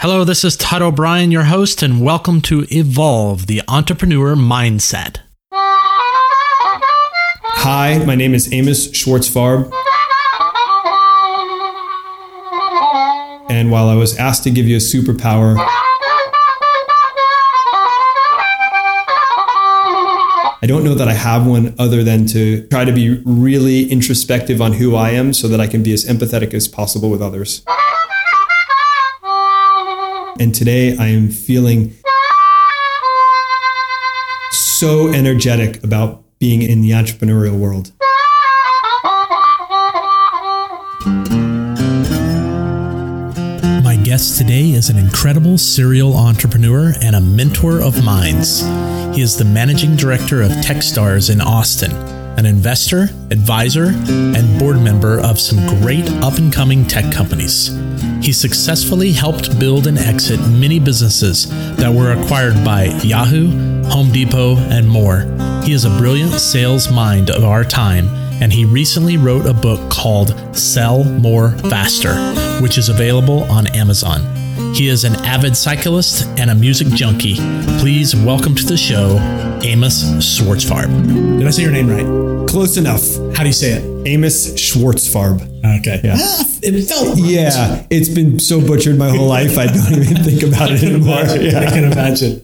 Hello, this is Todd O'Brien, your host, and welcome to Evolve the Entrepreneur Mindset. Hi, my name is Amos Schwartzfarb. And while I was asked to give you a superpower, I don't know that I have one other than to try to be really introspective on who I am so that I can be as empathetic as possible with others. And today I am feeling so energetic about being in the entrepreneurial world. My guest today is an incredible serial entrepreneur and a mentor of minds. He is the managing director of Techstars in Austin, an investor, advisor, and board member of some great up and coming tech companies. He successfully helped build and exit many businesses that were acquired by Yahoo, Home Depot, and more. He is a brilliant sales mind of our time, and he recently wrote a book called Sell More Faster, which is available on Amazon. He is an avid cyclist and a music junkie. Please welcome to the show Amos Schwartzfarb. Did I say your name right? Close enough. How do you say it? Amos Schwartzfarb. Okay. Yeah. Ah, it felt right. Yeah, it's been so butchered my whole life. I don't even think about it anymore. I Yeah. can imagine.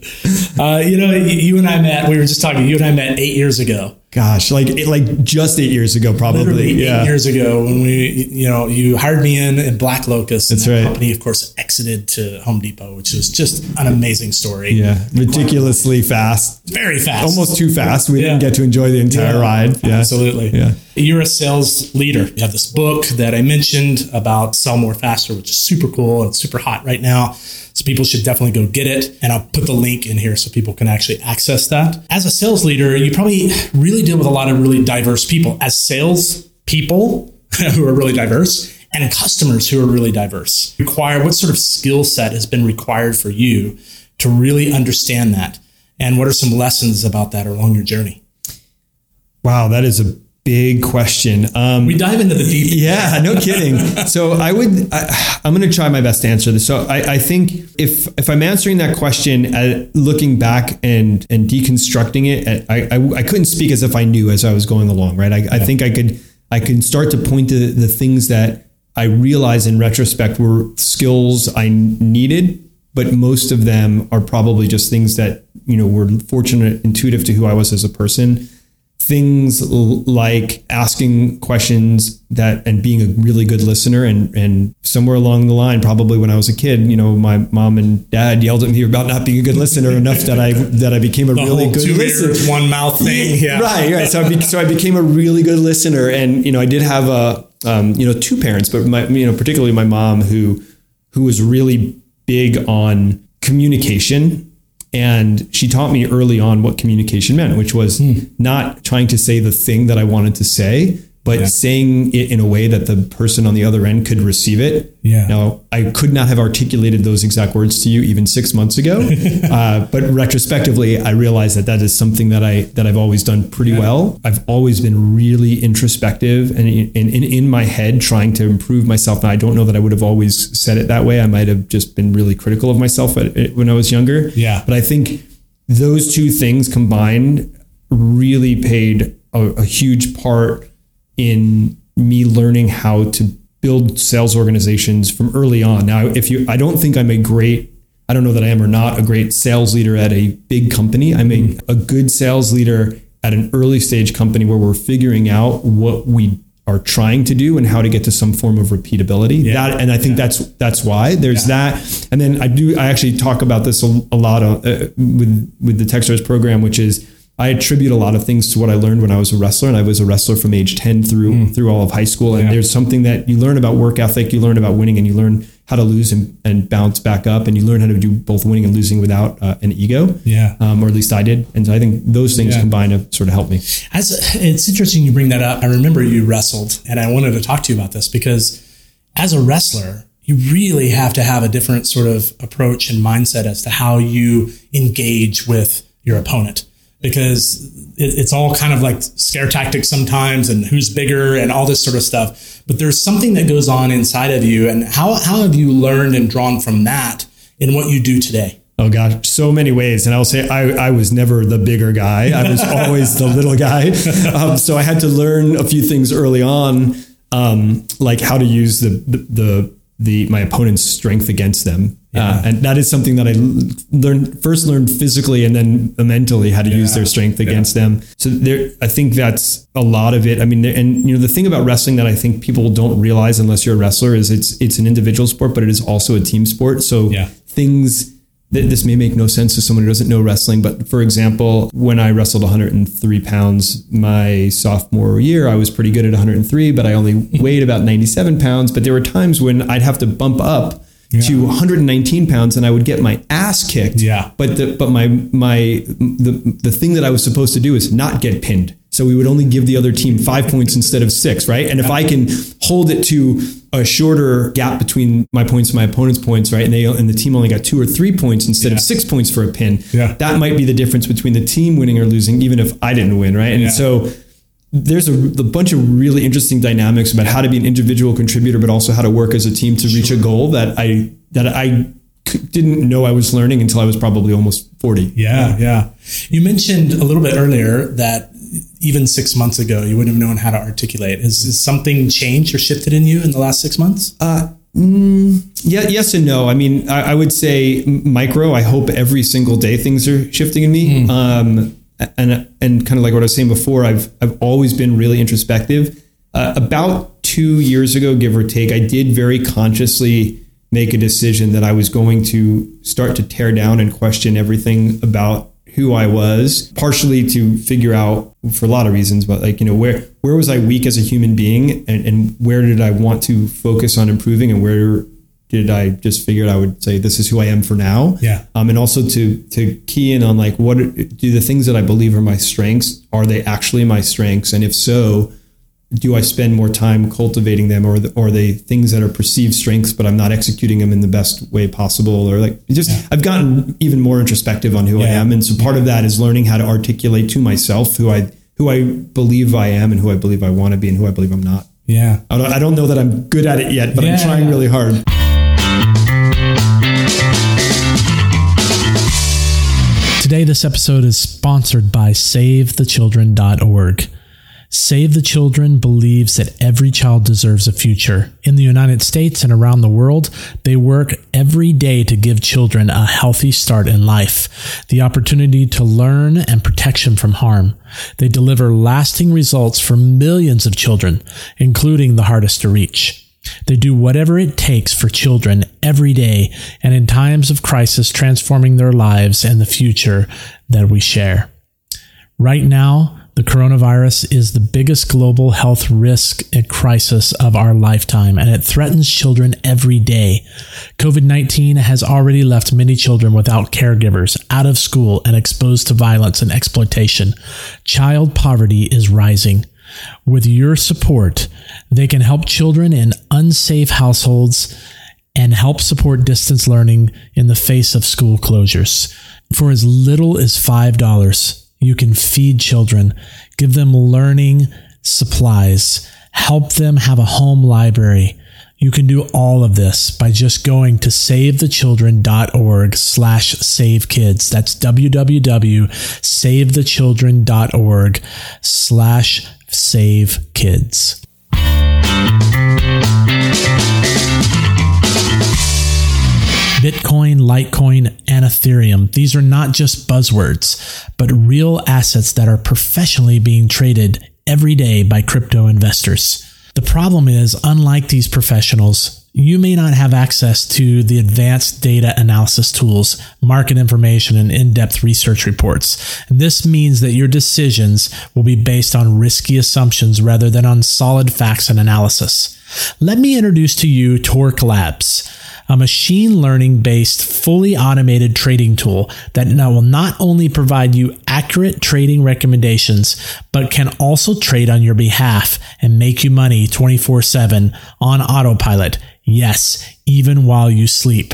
Uh, you know, you, you and I met. We were just talking. You and I met eight years ago. Gosh, like like just eight years ago, probably. Literally yeah. eight years ago, when we, you know, you hired me in in BlackLocus. and That's that right. Company, of course, exited to Home Depot, which was just an amazing story. Yeah, ridiculously fast, Very fast. almost too fast. We didn't get to enjoy the entire Yeah, ride. Yeah, Absolutely. Yeah. You're a sales leader. You have this book that I mentioned about Sell More Faster, which is super cool and super hot right now. So people should definitely go get it. And I'll put the link in here so people can actually access that. As a sales leader, you probably really deal with a lot of really diverse people. As sales people who are really diverse and customers who are really diverse. Require what sort of skill set has been required for you to really understand that? And what are some lessons about that along your journey? Wow, that is a big question. Um, We dive into the deep. Yeah, no kidding. so I would, I, I'm going to try my best to answer this. So I, I think if if I'm answering that question, uh, looking back and and deconstructing it, I, I I couldn't speak as if I knew as I was going along, right? I, I think I could I can start to point to the things that I realize in retrospect were skills I needed. But most of them are probably just things that you know were fortunate, intuitive to who I was as a person things l- like asking questions that and being a really good listener and and somewhere along the line probably when I was a kid you know my mom and dad yelled at me about not being a good listener enough that I that I became a The really good listener one mouth thing. Yeah. right right so I, be, so I became a really good listener and you know I did have a um, you know two parents but my you know particularly my mom who who was really big on communication and she taught me early on what communication meant which was Hmm. not trying to say the thing that I wanted to say but Yeah. saying it in a way that the person on the other end could receive it Yeah. now I could not have articulated those exact words to you even six months ago, uh, but retrospectively, I realized that that is something that I that I've always done pretty well. I've always been really introspective and in, in, in my head trying to improve myself. Now I don't know that I would have always said it that way. I might have just been really critical of myself when I was younger. Yeah. but I think those two things combined really paid a, a huge part in me learning how to build sales organizations from early on. Now, if you, I don't think I'm a great, I don't know that I am or not a great sales leader at a big company. I'm a, a good sales leader at an early stage company where we're figuring out what we are trying to do and how to get to some form of repeatability. That, and I think that's that's why there's that. And then I do I actually talk about this a, a lot of, uh, with with the Techstars program, which is I attribute a lot of things to what I learned when I was a wrestler, and I was a wrestler from age ten through through all of high school. And there's something that you learn about work ethic, you learn about winning, and you learn how to lose and, and bounce back up, and you learn how to do both winning and losing without uh, an ego. Yeah. um, or at least I did. And so I think those things Yeah. combine to sort of help me. As it's interesting you bring that up. I remember you wrestled, and I wanted to talk to you about this because as a wrestler, you really have to have a different sort of approach and mindset as to how you engage with your opponent because it, it's all kind of like scare tactics sometimes and who's bigger and all this sort of stuff. But there's something that goes on inside of you, and how how have you learned and drawn from that in what you do today? Oh gosh, so many ways. And I'll say I, I was never the bigger guy. I was always the little guy. Um, so I had to learn a few things early on, um, like how to use the, the, the the my opponent's strength against them. Yeah. Uh, and that is something that I learned first learned physically and then mentally how to yeah. use their strength against yeah. them. So there, I think that's a lot of it. I mean, and you know, the thing about wrestling that I think people don't realize unless you're a wrestler is it's it's an individual sport, but it is also a team sport. So things this may make no sense to someone who doesn't know wrestling, but for example, when I wrestled 103 pounds my sophomore year, I was pretty good at 103, but I only weighed about 97 pounds. But there were times when I'd have to bump up yeah. to 119 pounds and I would get my ass kicked. Yeah. But the, but my my the the thing that I was supposed to do is not get pinned. So we would only give the other team five points instead of six, right? And if I can hold it to a shorter gap between my points and my opponent's points, right? And they and the team only got two or three points instead yeah. of six points for a pin. Yeah. That might be the difference between the team winning or losing, even if I didn't win, right? And yeah. so there's a, a, bunch of really interesting dynamics about how to be an individual contributor, but also how to work as a team to reach a goal that I that I didn't know I was learning until I was probably almost 40. Yeah, yeah. You mentioned a little bit earlier that even six months ago you wouldn't have known how to articulate. Has, has something changed or shifted in you in the last six months? Uh, mm, yeah, yes and no. I mean, I, I, would say micro. I hope every single day things are shifting in me. Mm. Um, and and kind of like what I was saying before, I've I've always been really introspective. Uh, about two years ago, give or take, I did very consciously make a decision that I was going to start to tear down and question everything about who I was, partially to figure out for a lot of reasons, but like, you know, where where was I weak as a human being and, and where did I want to focus on improving and where did I just figured I would say this is who I am for now. Yeah. Um, and also to to key in on like what do the things that I believe are my strengths are they actually my strengths and if so, do I spend more time cultivating them or the, or they things that are perceived strengths but I'm not executing them in the best way possible or like just yeah. I've gotten even more introspective on who yeah. I am and so part of that is learning how to articulate to myself who I who I believe I am and who I believe I want to be and who I believe I'm not. Yeah. I don't, I don't know that I'm good at it yet, but I'm trying really hard. Today, this episode is sponsored by SaveTheChildren.org. Save the Children believes that every child deserves a future. In the United States and around the world, they work every day to give children a healthy start in life, the opportunity to learn and protection from harm. They deliver lasting results for millions of children, including the hardest to reach. They do whatever it takes for children every day and in times of crisis, transforming their lives and the future that we share. Right now, the coronavirus is the biggest global health risk and crisis of our lifetime, and it threatens children every day. COVID 19 has already left many children without caregivers, out of school, and exposed to violence and exploitation. Child poverty is rising. With your support, they can help children in unsafe households and help support distance learning in the face of school closures. For as little as $5, you can feed children, give them learning supplies, help them have a home library. You can do all of this by just going to savethechildren.org slash savekids. That's www.savethechildren.org slash save kids. Bitcoin, Litecoin, and Ethereum. These are not just buzzwords, but real assets that are professionally being traded every day by crypto investors. The problem is, unlike these professionals, you may not have access to the advanced data analysis tools, market information, and in depth research reports. This means that your decisions will be based on risky assumptions rather than on solid facts and analysis. Let me introduce to you Torque Labs a machine learning based, fully automated trading tool that will not only provide you accurate trading recommendations, but can also trade on your behalf and make you money 24 7 on autopilot Yes, even while you sleep.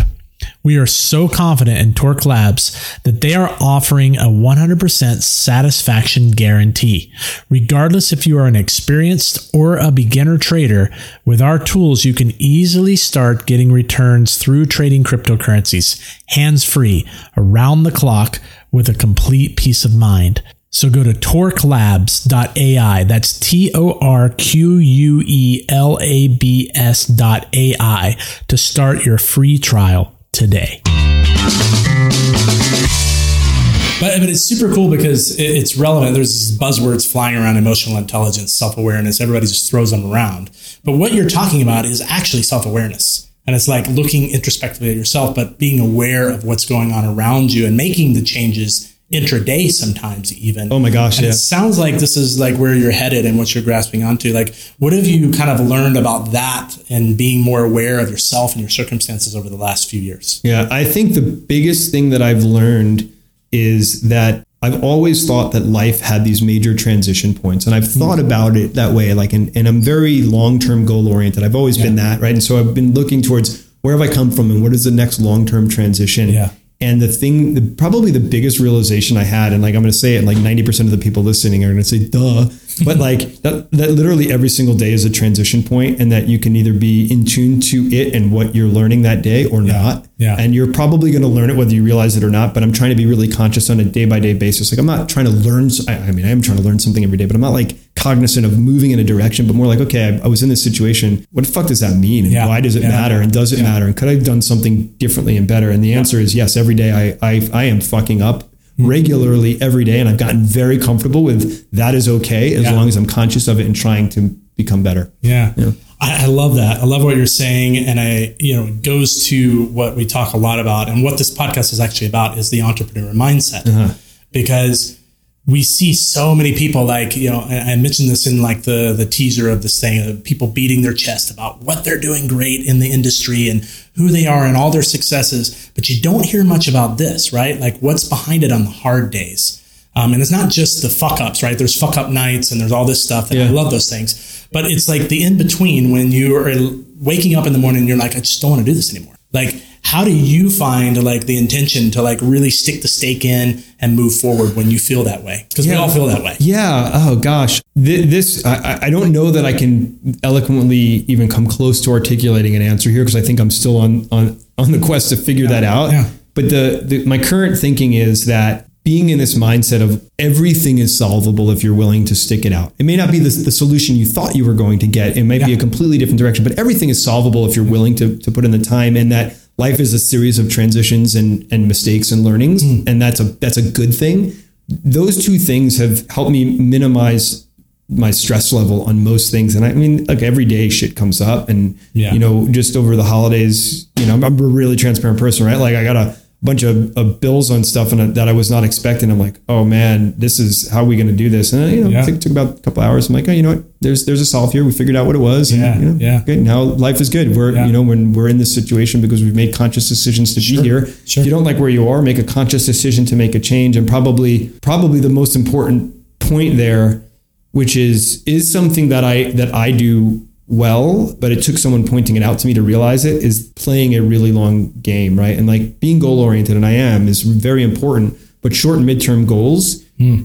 We are so confident in Torque Labs that they are offering a 100% satisfaction guarantee. Regardless if you are an experienced or a beginner trader, with our tools, you can easily start getting returns through trading cryptocurrencies, hands free, around the clock, with a complete peace of mind. So go to torquelabs.ai. That's T O R Q U E L A B S dot AI to start your free trial today. But, but it's super cool because it, it's relevant. There's these buzzwords flying around emotional intelligence, self awareness. Everybody just throws them around. But what you're talking about is actually self awareness. And it's like looking introspectively at yourself, but being aware of what's going on around you and making the changes intraday sometimes even. Oh my gosh, and yeah. It sounds like this is like where you're headed and what you're grasping onto. Like, what have you kind of learned about that and being more aware of yourself and your circumstances over the last few years? Yeah, I think the biggest thing that I've learned is that I've always thought that life had these major transition points, and I've thought Mm-hmm. about it that way. Like, and, and I'm very long term goal oriented. I've always been that, right? And so I've been looking towards where have I come from, and what is the next long term transition. Yeah. And the thing, the, probably the biggest realization I had, and like I'm going to say it, like 90% of the people listening are going to say, duh. But like that, that literally every single day is a transition point, and that you can either be in tune to it and what you're learning that day or not. Yeah. And you're probably going to learn it whether you realize it or not. But I'm trying to be really conscious on a day by day basis. Like I'm not trying to learn, I, I mean, I am trying to learn something every day, but I'm not like cognizant of moving in a direction, but more like, okay, I, I was in this situation. What the fuck does that mean? And Yeah. why does it Yeah. matter? And does it matter? And could I have done something differently and better? And the answer is yes. Every day I, I, I am fucking up. Regularly every day. And I've gotten very comfortable with that is okay as Yeah. long as I'm conscious of it and trying to become better. Yeah. I, I love that. I love what you're saying. And I, you know, it goes to what we talk a lot about and what this podcast is actually about is the entrepreneur mindset. Uh-huh. Because we see so many people like, you know, I I mentioned this in like the the teaser of this thing, of people beating their chest about what they're doing great in the industry and who they are and all their successes. But you don't hear much about this, right? Like what's behind it on the hard days. Um, and it's not just the fuck ups, right? There's fuck up nights and there's all this stuff. And I love those things. But it's like the in between when you are waking up in the morning and you're like, I just don't want to do this anymore. Like, how do you find like the intention to like really stick the stake in and move forward when you feel that way? Because we all feel that way. Yeah. Oh gosh. Th- This I, I- don't know that I can eloquently even come close to articulating an answer here because I think I'm still on on on the quest to figure that out. yeah. But the, the my current thinking is that being in this mindset of everything is solvable if you're willing to stick it out. It may not be the, the solution you thought you were going to get. It might be a completely different direction, but everything is solvable if you're willing to, to put in the time and that life is a series of transitions and, and mistakes and learnings. Hmm. And that's a, that's a good thing. Those two things have helped me minimize my stress level on most things. And I mean, like every day shit comes up and, Yeah. you know, just over the holidays, you know, I'm a really transparent person, right? Like I got a bunch of, of bills on stuff and uh, that I was not expecting. I'm like, oh man, this is how are we going to do this? And you know, Yeah. it took, about a couple hours. I'm like, oh, you know what? There's there's a solve here. We figured out what it was. And, Yeah, you know, yeah. Good. Now life is good. We're Yeah. you know when we're in this situation because we've made conscious decisions to Sure, be here. sure. If you don't like where you are, make a conscious decision to make a change. And probably probably the most important point there, which is is something that I that I do well, but it took someone pointing it out to me to realize it is playing a really long game, right? And like being goal oriented, and I am, is very important. But short and midterm goals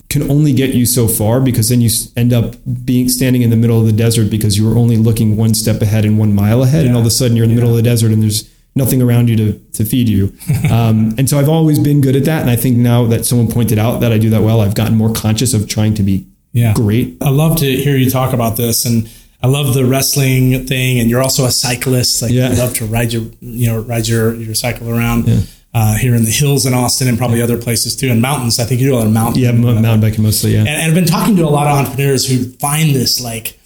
can only get you so far because then you end up being standing in the middle of the desert because you were only looking one step ahead and one mile ahead, and all of a sudden you're in the middle of the desert and there's nothing around you to, to feed you. Um, and so I've always been good at that. And I think now that someone pointed out that I do that well, I've gotten more conscious of trying to be Yeah. great. I love to hear you talk about this and I love the wrestling thing and you're also a cyclist. Like Yeah. you love to ride your you know, ride your, your cycle around uh, here in the hills in Austin and probably other places too and mountains. I think you do a lot of mountain. Yeah, mo- mountain biking mostly. Yeah. And, and I've been talking to a lot of entrepreneurs who find this like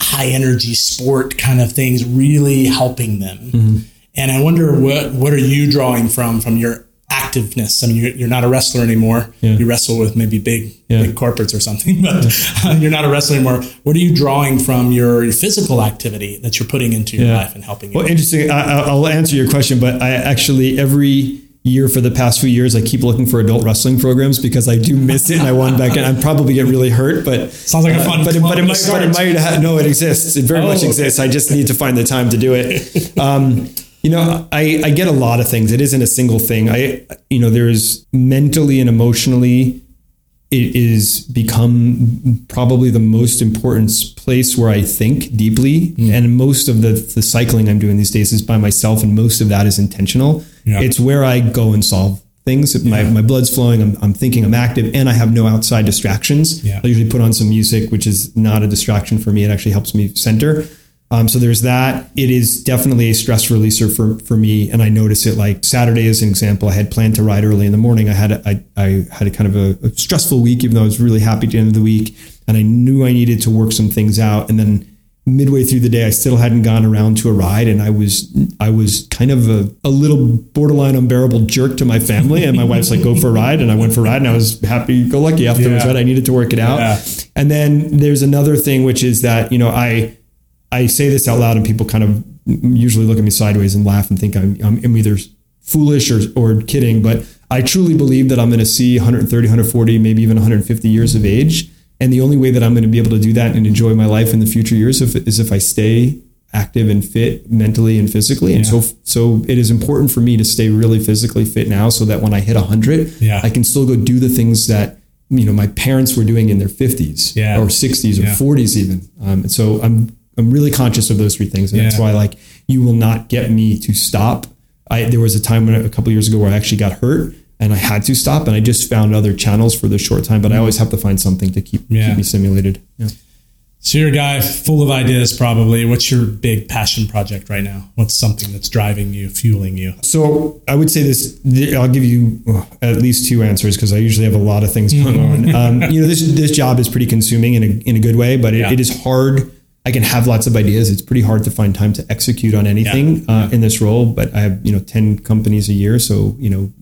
high energy sport kind of things really helping them. Mm-hmm. And I wonder what what are you drawing from from your activeness? I mean, you're, you're not a wrestler anymore. Yeah. You wrestle with maybe big Yeah. big corporates or something, but uh, you're not a wrestler anymore. What are you drawing from your, your physical activity that you're putting into your Yeah. life and helping you? Well, interesting. I, I- I'll answer your question, but I actually every year for the past few years, I keep looking for adult wrestling programs because I do miss it, and I want back in. I'm probably get really hurt, but Sounds like a fun but, it- but it might, but it might ha- no, it exists. It very Oh, much exists. I just need to find the time to do it. Um, You know, I, I get a lot of things. It isn't a single thing. I, you know, there's mentally and emotionally, it is become probably the most important place where I think deeply. Mm. And most of the, the cycling I'm doing these days is by myself, and most of that is intentional. Yeah. It's where I go and solve things. Yeah. My, my blood's flowing. I'm, I'm thinking I'm active and I have no outside distractions. Yeah. I usually put on some music, which is not a distraction for me. It actually helps me center. Um, so there's that. It is definitely a stress releaser for, for me. And I notice it like Saturday as an example. I had planned to ride early in the morning. I had, a, I, I had a kind of a, a stressful week, even though I was really happy at the end of the week. And I knew I needed to work some things out. And then midway through the day, I still hadn't gone around to a ride, and I was I was kind of a, a little borderline unbearable jerk to my family. And my wife's like, "Go for a ride," and I went for a ride, and I was happy go lucky afterwards. Yeah. Right, I needed to work it out. Yeah. And then there's another thing, which is that you know I I say this out loud, and people kind of usually look at me sideways and laugh and think I'm I'm either foolish or or kidding, but I truly believe that I'm going to see 130, 140, maybe even 150 years of age and the only way that I'm going to be able to do that and enjoy my life in the future years if, is if I stay active and fit mentally and physically. And yeah. so, so it is important for me to stay really physically fit now so that when I hit hundred, yeah. I can still go do the things that, you know, my parents were doing in their fifties yeah. or sixties or forties even. Um, and so I'm, I'm really conscious of those three things. And that's why like, you will not get me to stop. I, there was a time when a couple years ago where I actually got hurt and I had to stop and I just found other channels for the short time, but I always have to find something to keep, yeah. keep me simulated. Yeah. So you're a guy full of ideas, probably. What's your big passion project right now? What's something that's driving you, fueling you? So I would say this. I'll give you at least two answers because I usually have a lot of things going on. Um, you know, this this job is pretty consuming in a in a good way, but it, yeah. it is hard. I can have lots of ideas. It's pretty hard to find time to execute on anything yeah. Uh, in this role. But I have you know ten companies a year, so you know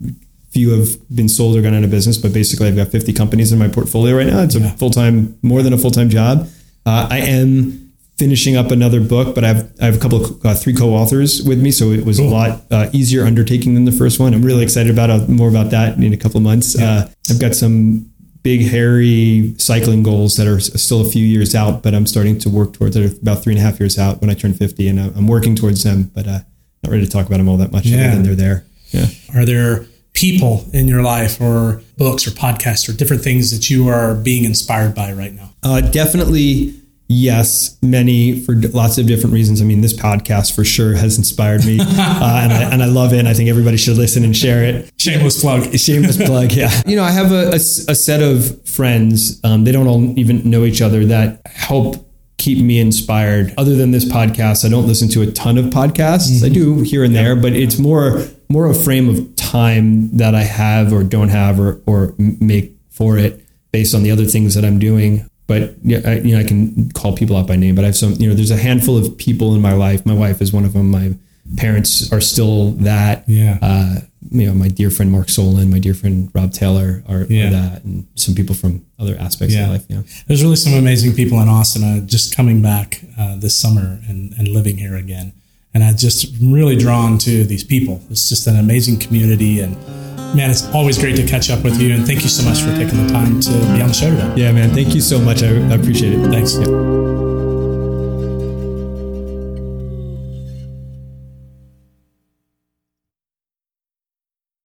few have been sold or gone out of business, but basically I've got 50 companies in my portfolio right now. It's a full time, more than a full time job. Uh, I am finishing up another book, but I have I have a couple of uh, three co-authors with me, so it was cool. a lot uh, easier undertaking than the first one. I'm really excited about uh, more about that in a couple of months. Yeah. Uh, I've got some big hairy cycling goals that are still a few years out, but I'm starting to work towards it. About three and a half years out when I turn 50, and I'm working towards them, but uh, not ready to talk about them all that much. Yeah, and they're there. Yeah. Are there people in your life or books or podcasts or different things that you are being inspired by right now? Uh, definitely, yes, many for lots of different reasons. I mean, this podcast for sure has inspired me, uh, and, I, and I love it. And I think everybody should listen and share it. Shameless plug. Shameless plug. Yeah. You know, I have a, a, a set of friends. Um, they don't all even know each other that help keep me inspired. Other than this podcast, I don't listen to a ton of podcasts. Mm-hmm. I do here and there, but it's more more a frame of time that I have or don't have or or make for it based on the other things that I'm doing. But yeah, I, you know, I can call people out by name. But I have some. You know, there's a handful of people in my life. My wife is one of them. My parents are still that. Yeah. Uh, you know, my dear friend Mark Solon, my dear friend Rob Taylor are, yeah. are that, and some people from other aspects yeah. of life. Yeah. There's really some amazing people in Austin. Uh, just coming back uh, this summer and, and living here again. And I just really drawn to these people. It's just an amazing community and man, it's always great to catch up with you. And thank you so much for taking the time to be on the show today. Yeah, man. Thank you so much. I, I appreciate it. Thanks. Yeah.